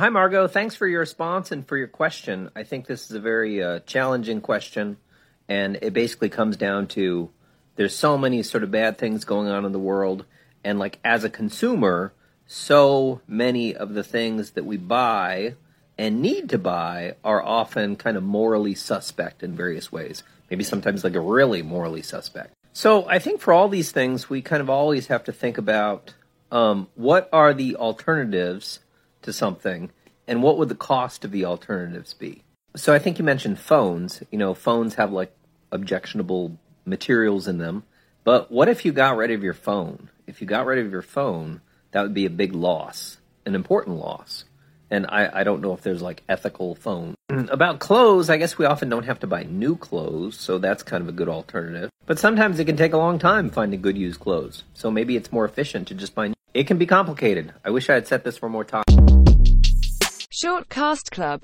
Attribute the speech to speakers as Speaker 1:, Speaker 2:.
Speaker 1: Hi, Margot. Thanks for your response and for your question. I think this is a very uh, challenging question, and it basically comes down to there's so many sort of bad things going on in the world, and like as a consumer, so many of the things that we buy and need to buy are often kind of morally suspect in various ways. Maybe sometimes like a really morally suspect. So I think for all these things, we kind of always have to think about um, what are the alternatives to something, and what would the cost of the alternatives be? So I think you mentioned phones. You know, phones have like objectionable materials in them. But what if you got rid of your phone? If you got rid of your phone, that would be a big loss, an important loss. And I, I don't know if there's like ethical phone. About clothes, I guess we often don't have to buy new clothes, so that's kind of a good alternative. But sometimes it can take a long time finding good used clothes. So maybe it's more efficient to just buy new. It can be complicated. I wish I had set this for more time.
Speaker 2: Shortcast Club